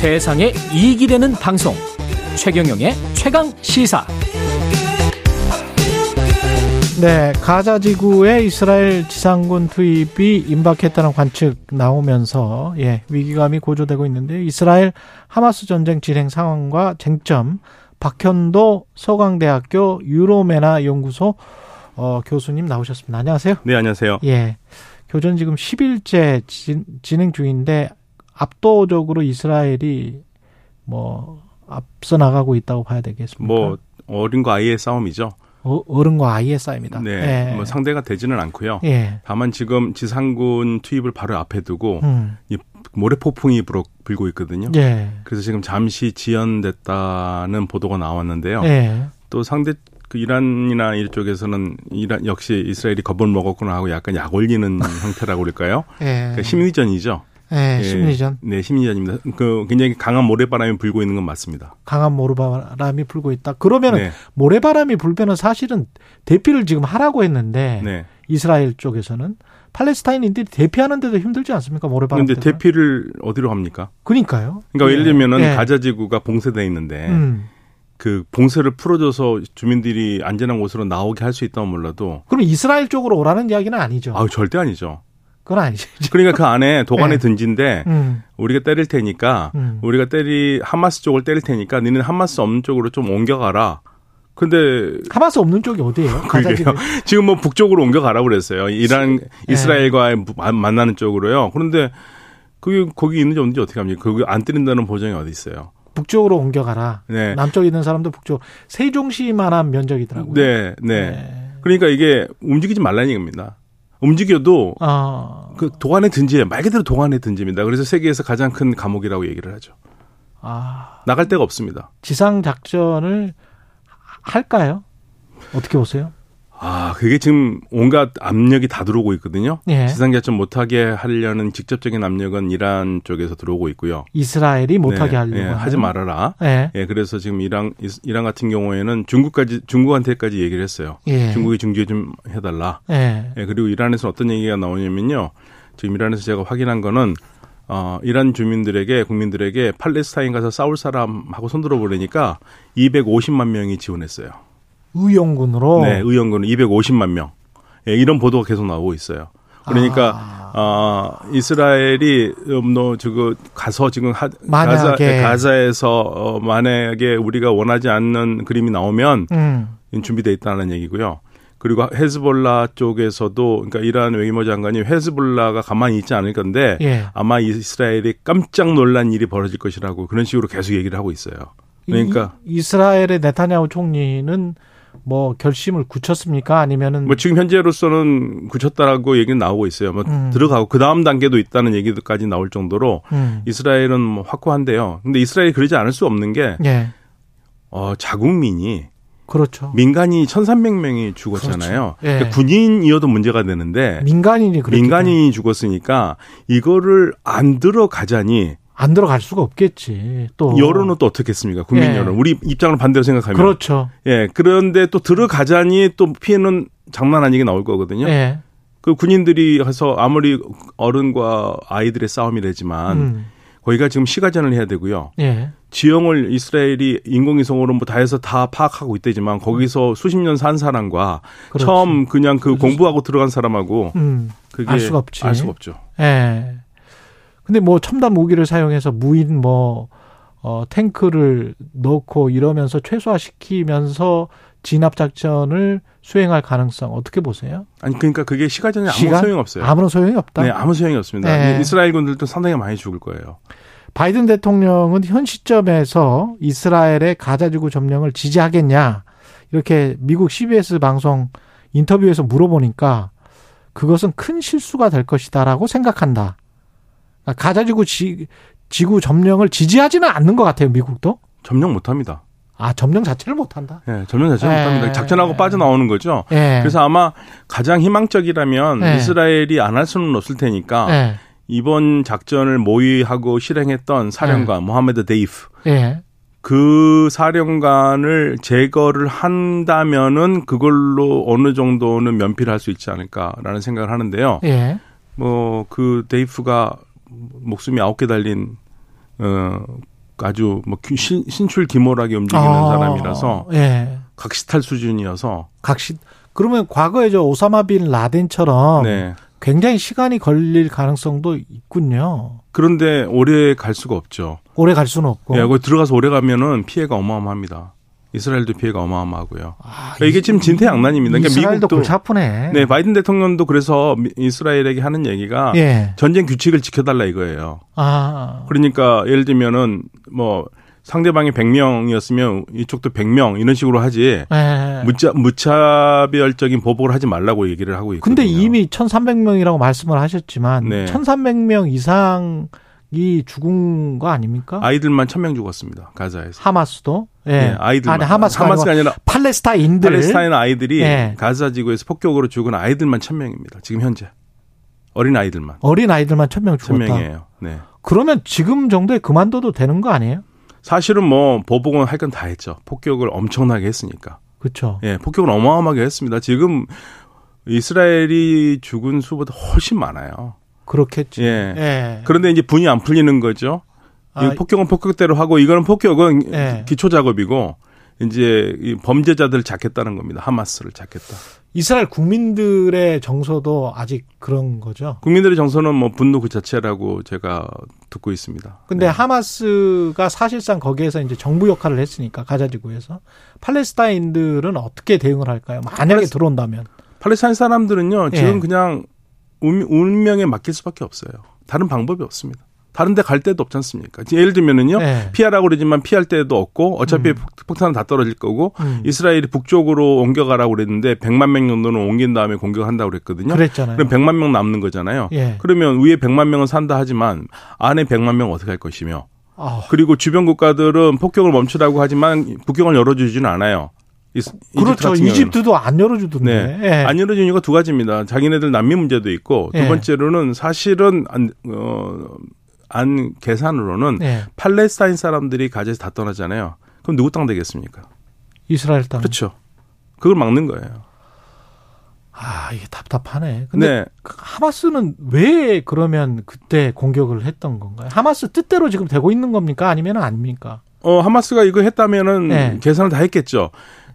세상에 이익이 되는 방송 최경영의 최강 시사 네, 가자 지구에 이스라엘 지상군 투입이 임박했다는 관측 나오면서 예, 위기감이 고조되고 있는데 이스라엘 하마스 전쟁 진행 상황과 쟁점 박현도 서강대학교 유로메나 연구소 어, 교수님 나오셨습니다. 안녕하세요. 네, 안녕하세요. 예. 교전 지금 10일째 진, 진행 중인데 압도적으로 이스라엘이 뭐 앞서 나가고 있다고 봐야 되겠습니까? 뭐 어린과 아이의 싸움이죠. 어, 어른과 아이의 싸움입니다. 네, 예. 뭐 상대가 되지는 않고요. 예. 다만 지금 지상군 투입을 바로 앞에 두고 음. 이 모래 폭풍이 불어, 불고 있거든요. 예. 그래서 지금 잠시 지연됐다는 보도가 나왔는데요. 예. 또 상대 그 이란이나 이쪽에서는 이란 역시 이스라엘이 겁을 먹었구나 하고 약간 약 올리는 형태라고 그럴까요? 예. 그러니까 심리전이죠. 예, 예, 심리전. 네, 심리전입니다. 그 굉장히 강한 모래바람이 불고 있는 건 맞습니다. 강한 모래바람이 불고 있다. 그러면 은 네, 모래바람이 불면은 사실은 대피를 지금 하라고 했는데 네. 이스라엘 쪽에서는 팔레스타인인들이 대피하는데도 힘들지 않습니까? 모래바람 그런데 때문에. 대피를 어디로 합니까? 그러니까요. 그러니까 예를 들면은 예. 가자 지구가 봉쇄돼 있는데 음. 그 봉쇄를 풀어줘서 주민들이 안전한 곳으로 나오게 할 수 있다면 몰라도 그럼 이스라엘 쪽으로 오라는 이야기는 아니죠. 아우 절대 아니죠. 그건 아니죠. 그러니까 그 안에 도관에 네. 든지인데 음. 우리가 때릴 테니까 음. 우리가 때리 하마스 쪽을 때릴 테니까 니는 하마스 없는 쪽으로 좀 옮겨가라. 근데 하마스 없는 쪽이 어디예요? 그게요. 지금 뭐 북쪽으로 옮겨가라고 그랬어요. 이란 네. 만- 만나는 쪽으로요. 그런데 그게 거기 있는지 없는지 어떻게 합니까? 그거 안 때린다는 보장이 어디 있어요? 북쪽으로 옮겨가라. 네. 남쪽에 있는 사람도 북쪽. 세종시만한 면적이더라고요. 네, 네. 그러니까 이게 움직이지 말라는 얘기입니다. 움직여도 아, 그 도안에 든지 말 그대로 도안에 든지입니다. 그래서 세계에서 가장 큰 감옥이라고 얘기를 하죠. 아, 나갈 데가 없습니다. 지상 작전을 할까요? 어떻게 보세요? 아, 그게 지금 온갖 압력이 다 들어오고 있거든요. 예. 지상작전 못하게 하려는 직접적인 압력은 이란 쪽에서 들어오고 있고요. 이스라엘이 못하게 네, 하려고 예, 하지? 말아라. 예. 예, 그래서 지금 이란 이란 같은 경우에는 중국까지 중국한테까지 얘기를 했어요. 예. 중국이 중재 좀 해달라. 예. 예, 그리고 이란에서 어떤 얘기가 나오냐면요. 지금 이란에서 제가 확인한 거는 어, 이란 주민들에게 국민들에게 팔레스타인 가서 싸울 사람하고 손들어 보려니까 250만 명이 지원했어요. 의용군으로 네, 의원군은 250만 명. 예, 이런 보도가 계속 나오고 있어요. 그러니까 아. 어, 이스라엘이 음너 저거 가서 지금 하, 가자, 만약에. 가자 에서 어, 만약에 우리가 원하지 않는 그림이 나오면 음. 준비돼 있다는 얘기고요. 그리고 헤즈볼라 쪽에서도 그러니까 이란 외교모 장관이 헤즈볼라가 가만히 있지 않을 건데 예. 아마 이스라엘이 깜짝 놀란 일이 벌어질 것이라고 그런 식으로 계속 얘기를 하고 있어요. 그러니까 이, 이스라엘의 네타냐후 총리는 뭐 결심을 굳혔습니까? 아니면은 뭐 지금 현재로서는 굳혔다라고 얘기는 나오고 있어요. 뭐 음. 들어가고 그 다음 단계도 있다는 얘기까지 나올 정도로 음. 이스라엘은 뭐 확고한데요. 근데 이스라엘이 그러지 않을 수 없는 게 예. 어, 자국민이 그렇죠. 민간이 1,300명이 죽었잖아요. 그렇죠. 예. 그러니까 군인이어도 문제가 되는데 민간인이 민간인이 죽었으니까 이거를 안 들어가자니 안 들어갈 수가 없겠지. 또 여론은 또 어떻겠습니까? 국민 예. 여론. 우리 입장을 반대로 생각하면. 그렇죠. 예. 그런데 또 들어가자니 또 피해는 장난 아니게 나올 거거든요. 예. 그 군인들이 해서 아무리 어른과 아이들의 싸움이라지만 음. 거기가 지금 시가전을 해야 되고요. 예. 지형을 이스라엘이 인공위성으로 뭐 다 해서 다 파악하고 있대지만 거기서 수십 년 산 사람과 그렇지. 처음 그냥 그 공부하고 들어간 사람하고 음. 그게 알 수가 없지. 알 수가 없죠. 예. 근데 뭐 첨단 무기를 사용해서 무인 뭐 어, 탱크를 넣고 이러면서 최소화시키면서 진압 작전을 수행할 가능성 어떻게 보세요? 아니 그러니까 그게 시가전이 아무 시간? 소용 없어요. 아무런 소용이 없다. 네, 아무 소용이 없습니다. 네. 이스라엘 군들도 상당히 많이 죽을 거예요. 바이든 대통령은 현 시점에서 이스라엘의 가자지구 점령을 지지하겠냐 이렇게 미국 CBS 방송 인터뷰에서 물어보니까 그것은 큰 실수가 될 것이다라고 생각한다. 그러니까 가자지구 지, 지구 점령을 지지하지는 않는 것 같아요. 미국도. 점령 못 합니다. 아 점령 자체를 못 한다. 예, 점령 자체를 예. 못 합니다. 작전하고 빠져나오는 거죠. 예. 그래서 아마 가장 희망적이라면 네. 이스라엘이 안 할 수는 없을 테니까 예. 이번 작전을 모의하고 실행했던 사령관 모하메드 데이프 예. 그 사령관을 제거를 한다면은 그걸로 어느 정도는 면피를 할 수 있지 않을까라는 생각을 하는데요. 예. 뭐그 데이프가 목숨이 아홉 개 달린 어 아주 뭐 신, 신출귀몰하게 움직이는 아, 사람이라서 예. 각시탈 수준이어서 각시 그러면 과거에 저 오사마 빈 라덴처럼 네. 굉장히 시간이 걸릴 가능성도 있군요. 그런데 오래 갈 수가 없죠. 오래 갈 수는 없고. 예, 거기 들어가서 오래 가면은 피해가 어마어마합니다. 이스라엘도 피해가 어마어마하고요. 아, 그러니까 이게 지금 진퇴양난입니다. 그러니까 이스라엘도 미국도 골치 아프네. 네 바이든 대통령도 그래서 미- 이스라엘에게 하는 얘기가 예. 전쟁 규칙을 지켜달라 이거예요. 아. 그러니까 예를 들면은 뭐 상대방이 100명이었으면 이쪽도 100명 이런 식으로 하지 예. 무차 무차별적인 보복을 하지 말라고 얘기를 하고 있거든요. 근데 이미 1,300명이라고 말씀을 하셨지만 네. 1,300명 이상 이 죽은 거 아닙니까? 아이들만 1000명 죽었습니다. 가자에서. 하마스도? 예. 네, 아이들만. 아니, 하마스가, 하마스가 아니라 팔레스타인들. 팔레스타인 아이들이 네. 가자 지구에서 폭격으로 죽은 아이들만 1000명입니다. 지금 현재. 어린 아이들만. 어린 아이들만 1,000명 죽었다. 1000명이에요. 네. 그러면 지금 정도에 그만둬도 되는 거 아니에요? 사실은 뭐 보복은 할 건 다 했죠. 폭격을 엄청나게 했으니까. 그렇죠. 예, 폭격을 어마어마하게 했습니다. 지금 이스라엘이 죽은 수보다 훨씬 많아요. 그렇겠지. 예. 예. 그런데 이제 분이 안 풀리는 거죠. 아, 이 폭격은 폭격대로 하고 이거는 폭격은 예. 기초 작업이고 이제 이 범죄자들을 잡겠다는 겁니다. 하마스를 잡겠다. 이스라엘 국민들의 정서도 아직 그런 거죠. 국민들의 정서는 뭐 분노 그 자체라고 제가 듣고 있습니다. 근데 네. 하마스가 사실상 거기에서 이제 정부 역할을 했으니까 가자 지구에서 팔레스타인들은 어떻게 대응을 할까요? 만약에 팔레스- 들어온다면 팔레스타인 사람들은요 지금 예. 그냥 운- 운명에 맡길 수밖에 없어요. 다른 방법이 없습니다. 다른 데 갈 데도 없지 않습니까? 예를 들면은요 네. 피하라고 그러지만 피할 데도 없고 어차피 음. 폭- 폭탄은 다 떨어질 거고 음. 이스라엘이 북쪽으로 옮겨가라고 그랬는데 100만 명 정도는 옮긴 다음에 공격한다고 그랬거든요. 그랬잖아요. 그럼 100만 명 남는 거잖아요. 예. 그러면 위에 100만 명은 산다 하지만 안에 100만 명 어떻게 할 것이며 아, 그리고 주변 국가들은 폭격을 멈추라고 하지만 북경을 열어주지는 않아요. 그렇죠. 이집트도 안 열어주던데. 네. 예. 안 열어준 이유가 두 가지입니다. 자기네들 난민 문제도 있고 두 예. 번째로는 사실은 안, 어, 안 계산으로는 예. 팔레스타인 사람들이 가자에서 다 떠나잖아요. 그럼 누구 땅 되겠습니까? 이스라엘 땅. 그렇죠. 그걸 막는 거예요. 아, 이게 답답하네. 근데 네. 그 하마스는 왜 그러면 그때 공격을 했던 건가요? 하마스 뜻대로 지금 되고 있는 겁니까? 아니면 아닙니까? 어, 하마스가 이거 했다면은 네. 계산을 다 했겠죠.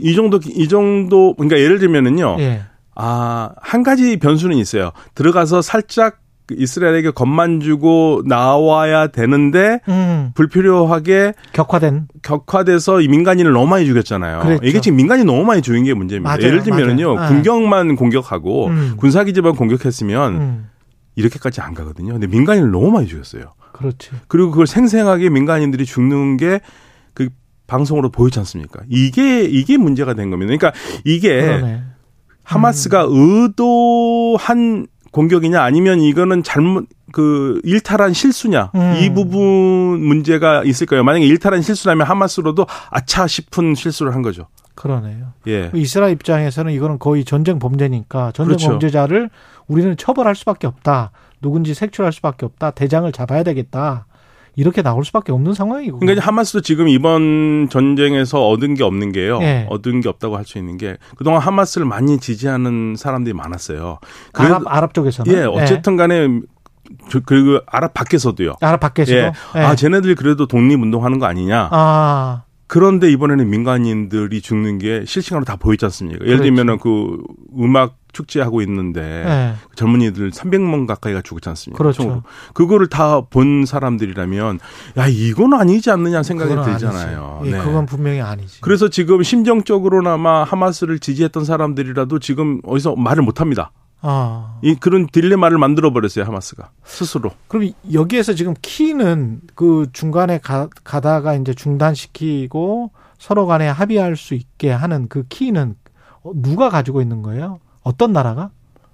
이 정도, 이 정도, 그러니까 예를 들면은요. 예. 아, 한 가지 변수는 있어요. 들어가서 살짝 그 이스라엘에게 겁만 주고 나와야 되는데 음, 불필요하게 격화된. 격화돼서 이 민간인을 너무 많이 죽였잖아요. 그랬죠. 이게 지금 민간인 너무 많이 죽인 게 문제입니다. 맞아요, 예를 들면은요. 맞아요. 군경만 공격하고 음. 군사 기지만 공격했으면 음, 이렇게까지 안 가거든요. 근데 민간인을 너무 많이 죽였어요. 그렇지. 그리고 그걸 생생하게 민간인들이 죽는 게그 방송으로 보였지 않습니까? 이게 이게 문제가 된 겁니다. 그러니까 이게 그러네. 하마스가 의도한 공격이냐 아니면 이거는 잘못 그 일탈한 실수냐 음. 이 부분 문제가 있을 거예요. 만약에 일탈한 실수라면 하마스로도 아차 싶은 실수를 한 거죠. 그러네요. 예. 이스라엘 입장에서는 이거는 거의 전쟁 범죄니까 전쟁 그렇죠. 범죄자를 우리는 처벌할 수밖에 없다. 누군지 색출할 수밖에 없다. 대장을 잡아야 되겠다. 이렇게 나올 수밖에 없는 상황이고. 그러니까 하마스도 지금 이번 전쟁에서 얻은 게 없는 게요. 예. 얻은 게 없다고 할 수 있는 게 그동안 하마스를 많이 지지하는 사람들이 많았어요. 그래도- 아랍 아랍 쪽에서는 예, 어쨌든 간에 저- 그리고 아랍 밖에서도요. 아랍 밖에서도 예. 아, 쟤네들 그래도 독립운동하는 거 아니냐. 아, 그런데 이번에는 민간인들이 죽는 게 실시간으로 다 보였지 않습니까? 예를 그렇죠. 들면은 그 음악 축제하고 있는데 예. 젊은이들 300명 가까이가 죽었지 않습니까? 그렇죠. 총으로. 그거를 다 본 사람들이라면 야, 이건 아니지 않느냐 생각이 들잖아요. 예, 네. 그건 분명히 아니지. 그래서 지금 심정적으로나마 하마스를 지지했던 사람들이라도 지금 어디서 말을 못 합니다. 아. 이 그런 딜레마를 만들어 버렸어요, 하마스가. 스스로. 그럼 여기에서 지금 키는 그 중간에 가, 가다가 이제 중단시키고 서로 간에 합의할 수 있게 하는 그 키는 어, 누가 가지고 있는 거예요? 어떤 나라가?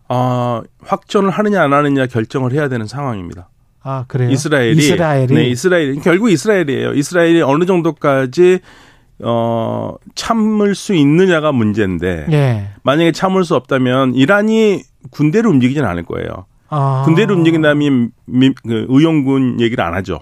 아, 확전을 하느냐 안 하느냐 결정을 해야 되는 상황입니다. 아, 그래요? 이스라엘이 이스라엘이. 네, 이스라엘 결국 이스라엘이에요. 이스라엘이 어느 정도까지 어 참을 수 있느냐가 문제인데 예. 만약에 참을 수 없다면 이란이 군대를 움직이지는 않을 거예요. 아. 군대를 움직인다면 미- 그 의용군 얘기를 안 하죠.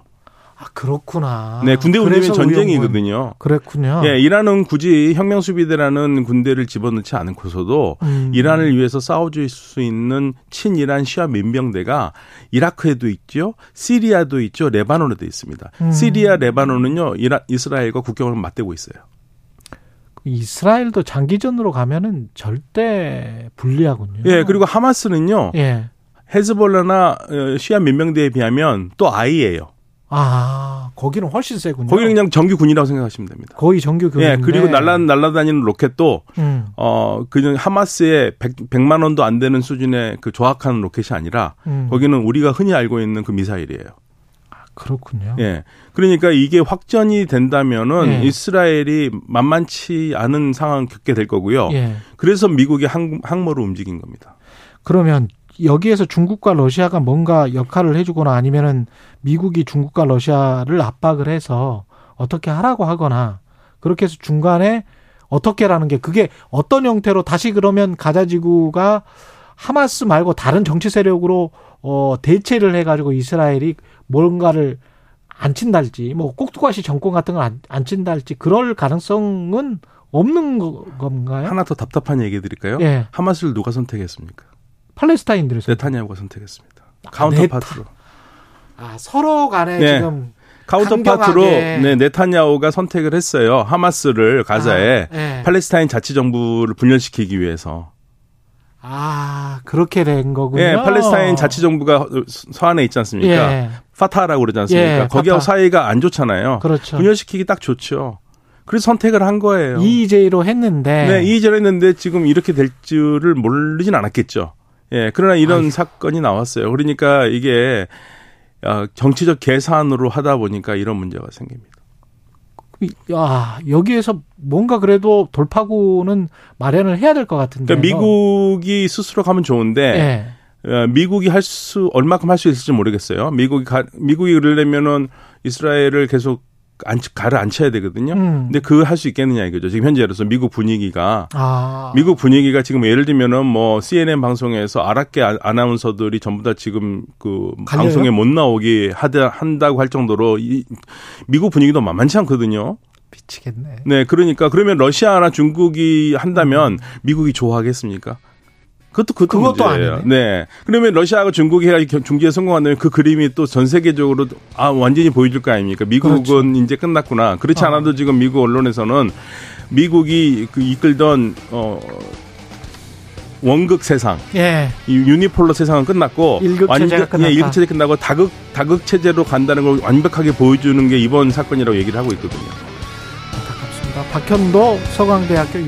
아, 그렇구나. 네, 군대 운동이 전쟁이거든요. 그랬군요. 예, 이란은 굳이 혁명 수비대라는 군대를 집어넣지 않고서도 음. 이란을 위해서 싸워줄 수 있는 친이란 시아 민병대가 이라크에도 있죠, 시리아도 있죠, 레바논에도 있습니다. 음. 시리아, 레바논은요, 이란, 이스라엘과 국경을 맞대고 있어요. 이스라엘도 장기전으로 가면은 절대 불리하군요. 예, 그리고 하마스는요, 예. 헤즈볼라나 어, 시아 민병대에 비하면 또 아이예요. 아, 거기는 훨씬 세군요. 거기는 그냥 정규 군이라고 생각하시면 됩니다. 거의 정규군급. 예, 그리고 날라 날라다니는 로켓도 음, 어 그냥 하마스의 100, 100 만 원도 안 되는 수준의 그 조악한 로켓이 아니라 음. 거기는 우리가 흔히 알고 있는 그 미사일이에요. 그렇군요. 예. 그러니까 이게 확전이 된다면은 예. 이스라엘이 만만치 않은 상황을 겪게 될 거고요. 예. 그래서 미국이 항, 항모를 움직인 겁니다. 그러면 여기에서 중국과 러시아가 뭔가 역할을 해주거나 아니면은 미국이 중국과 러시아를 압박을 해서 어떻게 하라고 하거나 그렇게 해서 중간에 어떻게라는 게 그게 어떤 형태로 다시 그러면 가자지구가 하마스 말고 다른 정치 세력으로 어 대체를 해가지고 이스라엘이 뭔가를 안 친달지 뭐 꼭두가시 정권 같은 걸안 안 친달지 그럴 가능성은 없는 거- 건가요? 하나 더 답답한 얘기 드릴까요? 예, 하마스를 누가 선택했습니까? 팔레스타인들에서 네타냐후가 선택했습니다. counterpart로. 아, 서로 간에 네. 지금 counterpart로. 네, 네타냐후가 선택을 했어요. 하마스를 가자에 아, 네. 팔레스타인 자치 정부를 분열시키기 위해서. 아, 그렇게 된 거군요. 예, 팔레스타인 자치 정부가 서안에 있지 않습니까? 예, 파타라고 그러지 않습니까? 예, 거기하고 파타. 사이가 안 좋잖아요. 그렇죠. 분열시키기 딱 좋죠. 그래서 선택을 한 거예요. EJ로 했는데 네, 이의제를 했는데 지금 이렇게 될 줄을 모르진 않았겠죠. 예, 그러나 이런 아이고. 사건이 나왔어요. 그러니까 이게 어, 정치적 계산으로 하다 보니까 이런 문제가 생깁니다. 야, 여기에서 뭔가 그래도 돌파구는 마련을 해야 될 것 같은데. 그러니까 미국이 스스로 가면 좋은데 예. 어, 미국이 할 수 얼마큼 할 수 있을지 모르겠어요. 미국이 가, 미국이 그러려면은 이스라엘을 계속 안 가를 앉혀야 되거든요. 음. 근데 그 할 수 있겠느냐 이거죠. 지금 현재로서 미국 분위기가 아. 미국 분위기가 지금 예를 들면은 뭐 CNN 방송에서 아랍계 아- 아나운서들이 전부 다 지금 그 갈려요? 방송에 못 나오게 하다 한다고 할 정도로 이 미국 분위기도 만만치 않거든요. 미치겠네. 네, 그러니까 그러면 러시아나 중국이 한다면 미국이 좋아하겠습니까? 그것도 그것도, 음. 그것도. 아니네. 네. 그러면 러시아가 중국이 해가지고 중재에 성공한다면 그 그림이 또 전 세계적으로 아 완전히 보여줄 거 아닙니까? 미국은 그렇죠. 이제 끝났구나. 그렇지 어. 않아도 지금 미국 언론에서는 미국이 그 이끌던 어 원극 세상, 예. 이 유니폴러 세상은 끝났고 일극 체제가 끝났다. 예, 일극 체제 끝나고 다극 다극 체제로 간다는 걸 완벽하게 보여주는 게 이번 사건이라고 얘기를 하고 있거든요. 안타깝습니다. 박현도 서강대학교